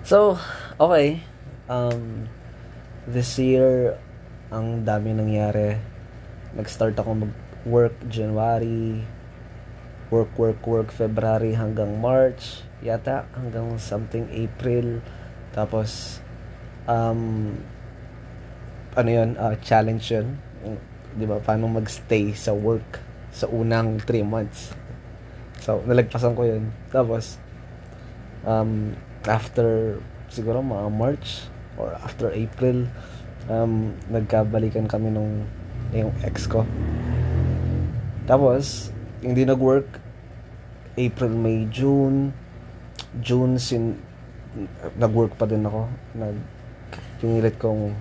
So, okay. Um, this year, ang dami nangyari. Nag-start ako mag-work January, work, work, work February hanggang March, yata, hanggang something April. Tapos, um, ano yun, uh, challenge yun. Di ba, paano magstay sa work sa unang 3 months. So, nalagpasan ko yun. Tapos, um, after siguro mga March or after April um, nagkabalikan kami nung yung ex ko. Tapos hindi nag-work. April, May, June. June sin nag-work pa din ako. Nag pinilit kong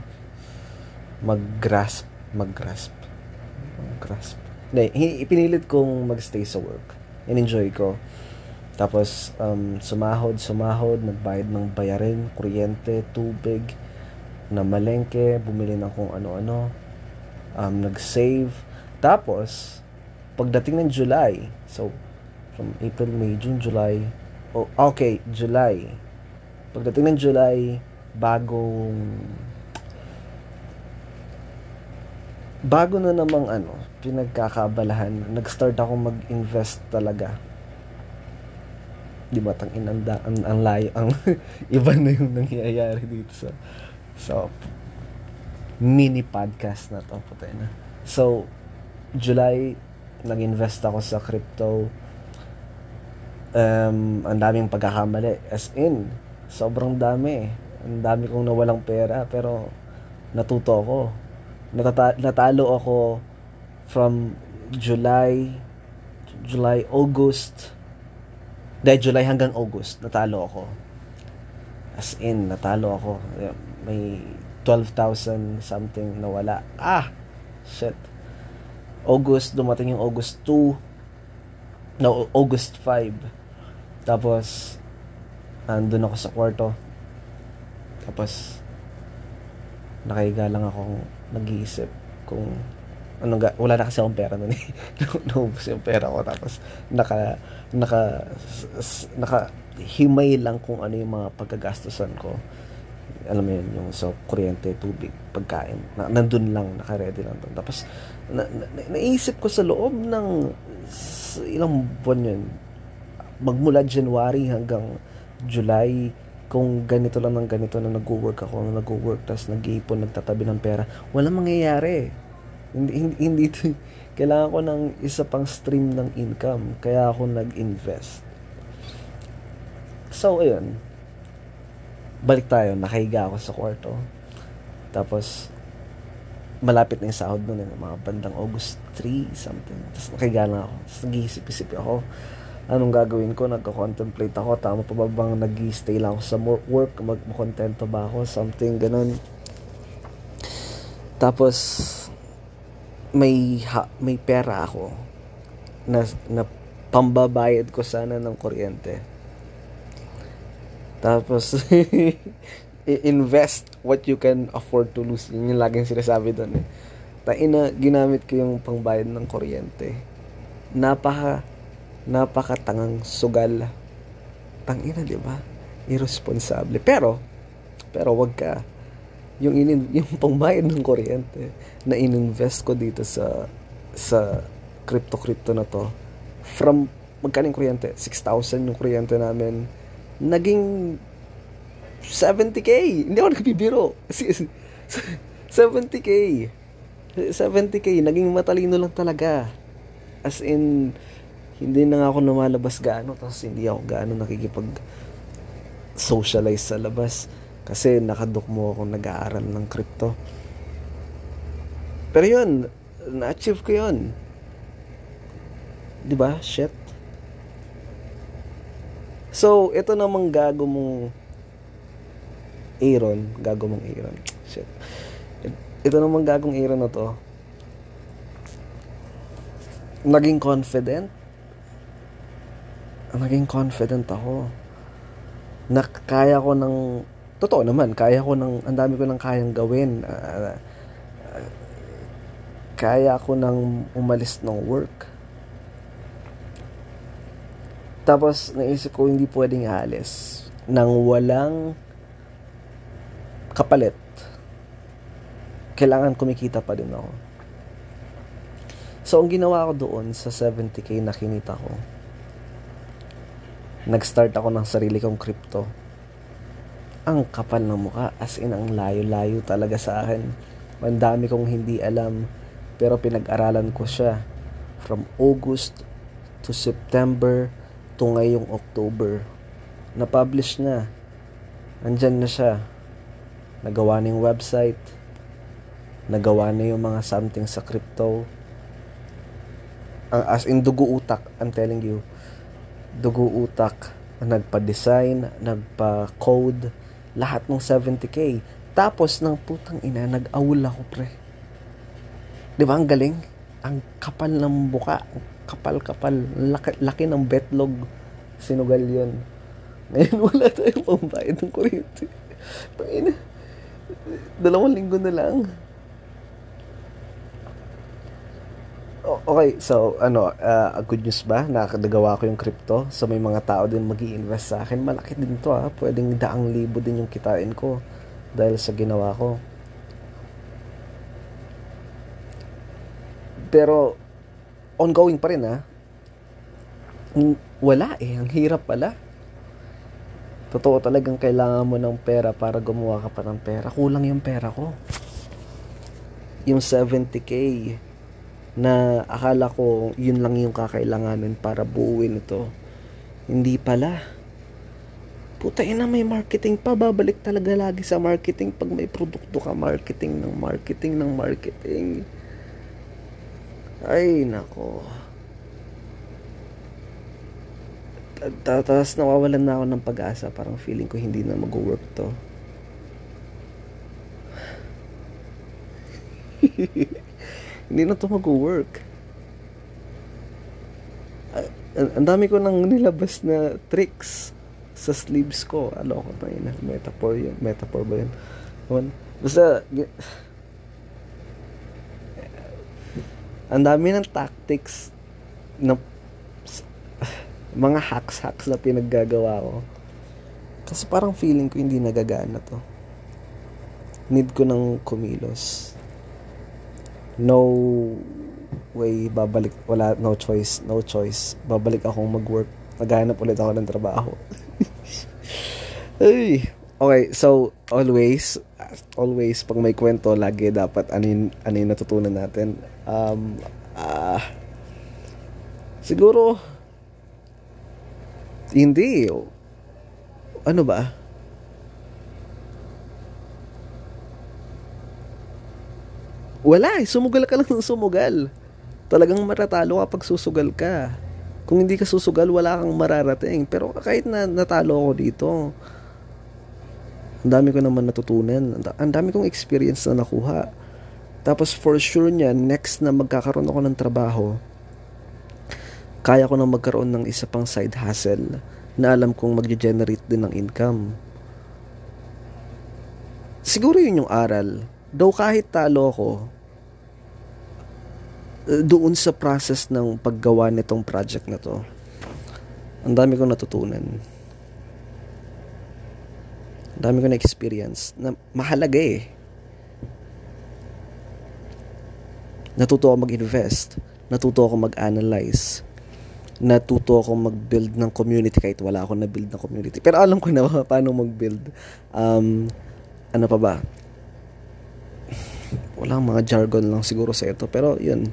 mag-grasp mag-grasp mag-grasp. Hindi, ipinilit kong mag-stay sa work in-enjoy ko tapos, um, sumahod, sumahod, nagbayad ng bayarin, kuryente, tubig, na malengke, bumili ng kung ano-ano, um, nag-save. Tapos, pagdating ng July, so, from April, May, June, July, oh, okay, July. Pagdating ng July, bagong, bago na namang ano, pinagkakabalahan, nag-start ako mag-invest talaga di ba tang inanda ang, ang layo ang iba na yung nangyayari dito sa so mini podcast na to puti na. So July nag-invest ako sa crypto. Um, ang daming pagkakamali. As in sobrang dami. Ang dami kong nawalang pera pero natuto ako. Natata- natalo ako from July July August dahil July hanggang August, natalo ako. As in, natalo ako. May 12,000 something na wala. Ah! Shit. August, dumating yung August 2. No, August 5. Tapos, andun ako sa kwarto. Tapos, nakahiga lang akong nag-iisip kung ano ga, wala na kasi akong pera noon eh. Naubos yung pera ko tapos naka naka naka himay lang kung ano yung mga pagkagastusan ko. Alam mo yun, yung so, kuryente, tubig, pagkain. Na, nandun lang, naka-ready lang doon. Tapos, na, na, naisip ko sa loob ng sa ilang buwan yun, magmula January hanggang July, kung ganito lang ng ganito na nag-work ako, na nag-work, tapos nag-iipon, nagtatabi ng pera, walang mangyayari hindi, hindi, hindi kailangan ko ng isa pang stream ng income. Kaya ako nag-invest. So, ayun. Balik tayo. Nakahiga ako sa kwarto. Tapos, malapit na yung sahod nun. Eh, mga bandang August 3, something. Tapos, nakahiga na ako. Tapos, nag-iisip-isip ako. Anong gagawin ko? Nagko-contemplate ako. Tama pa ba bang nag-stay lang ako sa work? Mag-contento ba ako? Something, ganun. Tapos, may ha, may pera ako na, na pambabayad ko sana ng kuryente. Tapos, invest what you can afford to lose. Yun yung laging sinasabi doon eh. Taina, ginamit ko yung pangbayad ng kuryente. Napaka, napakatangang sugal. Tangina, di ba? Irresponsible. Pero, pero wag ka yung inin yung pangbayad ng kuryente na ininvest ko dito sa sa crypto crypto na to from magkano kuryente? 6,000 yung kuryente namin. Naging 70k hindi ako nagbibiro 70k 70k naging matalino lang talaga. As in hindi na nga ako lumalabas gaano tapos hindi ako gaano nakikipag socialize sa labas kasi nakadukmo ako nag-aaral ng crypto. Pero yun, na-achieve ko yun. Di ba? Shit. So, ito namang gago mong Aaron. Gago mong Aaron. Shit. Ito namang gagong Aaron na to. Naging confident. Naging confident ako. Nakaya ko ng totoo naman, kaya ko ng, ang dami ko nang kayang gawin. Uh, uh, kaya ko nang umalis ng work. Tapos, naisip ko hindi pwedeng alis nang walang kapalit, kailangan kumikita pa din ako. So, ang ginawa ko doon sa 70k na kinita ko, nag-start ako ng sarili kong crypto. Ang kapal ng mukha, as in, ang layo-layo talaga sa akin. Ang dami kong hindi alam, pero pinag-aralan ko siya from August to September to ngayong October. Na-publish na. Andyan na siya. Nagawa na yung website. Nagawa na yung mga something sa crypto ang as in dugo utak, I'm telling you. Dugo utak, nagpa-design, nagpa-code, lahat ng 70k. Tapos ng putang ina, nag-awol ako, pre. 'Di ba ang galing? Ang kapal ng buka, kapal-kapal, laki, laki ng betlog. Sinugal 'yon. Ngayon wala tayong pambayad ng kuryente. Pangina. Dalawang linggo na lang. Okay, so ano, uh, good news ba? Nakakagawa ko yung crypto. So may mga tao din mag invest sa akin. Malaki din to ha. Ah. Pwedeng daang libo din yung kitain ko dahil sa ginawa ko. Pero ongoing pa rin ha. Wala eh. Ang hirap pala. Totoo talagang kailangan mo ng pera para gumawa ka pa ng pera. Kulang yung pera ko. Yung 70k na akala ko yun lang yung kakailanganin para buuin ito. Hindi pala. Puta ina may marketing pa. Babalik talaga lagi sa marketing pag may produkto ka. Marketing ng marketing ng marketing. Ay, nako. Tapos nawawalan na ako ng pag-asa. Parang feeling ko hindi na mag-work to. Hindi na to mag-work. Ang dami ko nang nilabas na tricks sa sleeves ko. Alo ko tayo na. Metaphor yun. Metaphor ba yun? Basta, ang dami ng tactics na mga hacks-hacks na pinaggagawa ko. Kasi parang feeling ko hindi nagagana to. Need ko ng kumilos no way babalik wala no choice no choice. Babalik akong mag-work. Maghanap ulit ako ng trabaho. Ay okay so always always pag may kwento lagi dapat anin anin natutunan natin. Um uh, siguro hindi. Ano ba Wala eh, sumugal ka lang ng sumugal. Talagang matatalo kapag susugal ka. Kung hindi ka susugal, wala kang mararating. Pero kahit na natalo ako dito, ang dami ko naman natutunan. Ang dami kong experience na nakuha. Tapos for sure niya, next na magkakaroon ako ng trabaho, kaya ko nang magkaroon ng isa pang side hustle na alam kong mag-generate din ng income. Siguro yun yung aral Though kahit talo ako, eh, doon sa process ng paggawa nitong project na to, ang dami kong natutunan. Ang dami kong na-experience na mahalaga eh. Natuto ako mag-invest. Natuto ako mag-analyze. Natuto ako mag-build ng community kahit wala akong na-build na community. Pero alam ko na paano mag-build. Um, ano pa ba? Walang mga jargon lang siguro sa ito pero yun.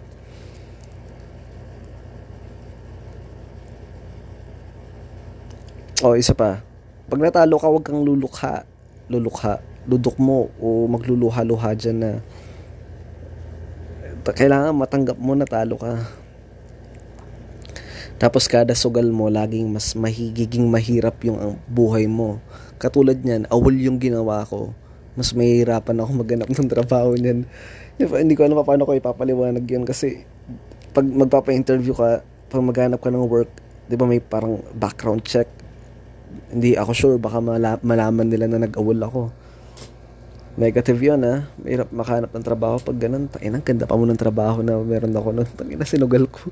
Oh isa pa. Pag natalo ka wag kang lulukha. Lulukha. Dudok mo o magluluha-luha dyan na kailangan matanggap mo natalo ka. Tapos kada sugal mo laging mas mahigiging mahirap yung buhay mo. Katulad niyan awol yung ginawa ko mas mahihirapan ako maghanap ng trabaho niyan. Hindi ko alam paano ko ipapaliwanag yun kasi pag magpapa-interview ka, pag maghanap ka ng work, di ba may parang background check. Hindi ako sure, baka mala- malaman nila na nag-awol ako. Negative yun ha. Mahirap makahanap ng trabaho pag ganun. Tangin, ang ganda pa mo ng trabaho na meron ako nun. Tangin na sinugal ko.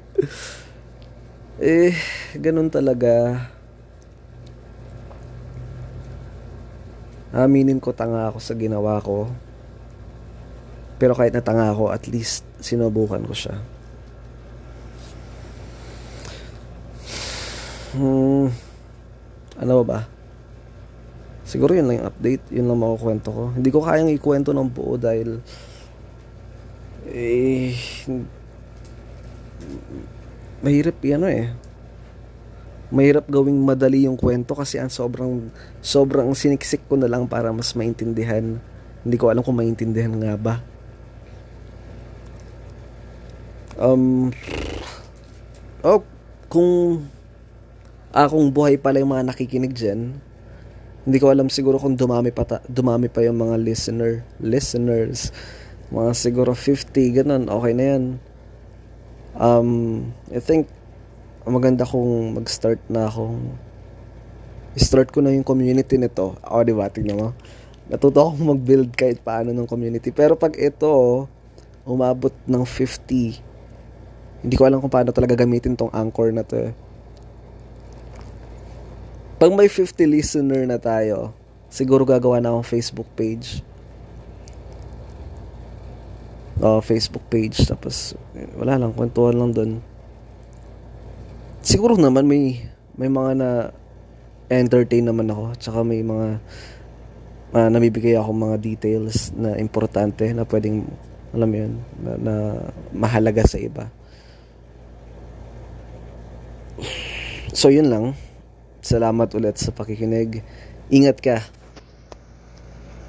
eh, ganun talaga Aminin ko tanga ako sa ginawa ko. Pero kahit natanga ako, at least sinubukan ko siya. Hmm, ano ba? Siguro yun lang yung update. Yun lang makukwento ko. Hindi ko kayang ikwento ng buo dahil eh mahirap yan eh. Mahirap gawing madali yung kwento kasi ang sobrang sobrang siniksik ko na lang para mas maintindihan. Hindi ko alam kung maintindihan nga ba. Um, oh, kung akong buhay pala yung mga nakikinig dyan, hindi ko alam siguro kung dumami pa, ta- dumami pa yung mga listener, listeners, mga siguro 50, ganun, okay na yan. Um, I think, maganda kung mag-start na akong, start ko na yung community nito. O, di ba, tingnan mo. Natuto akong mag-build kahit paano ng community. Pero pag ito, umabot ng 50, hindi ko alam kung paano talaga gamitin tong anchor na to eh. Pag may 50 listener na tayo, siguro gagawa na akong Facebook page. Oh, Facebook page. Tapos, wala lang, kwentuhan lang doon. Siguro naman may, may mga na entertain naman ako. Tsaka may mga uh, namibigay ako mga details na importante na pwedeng, alam yun, na, na mahalaga sa iba. So, yun lang. Salamat ulit sa pakikinig. Ingat ka.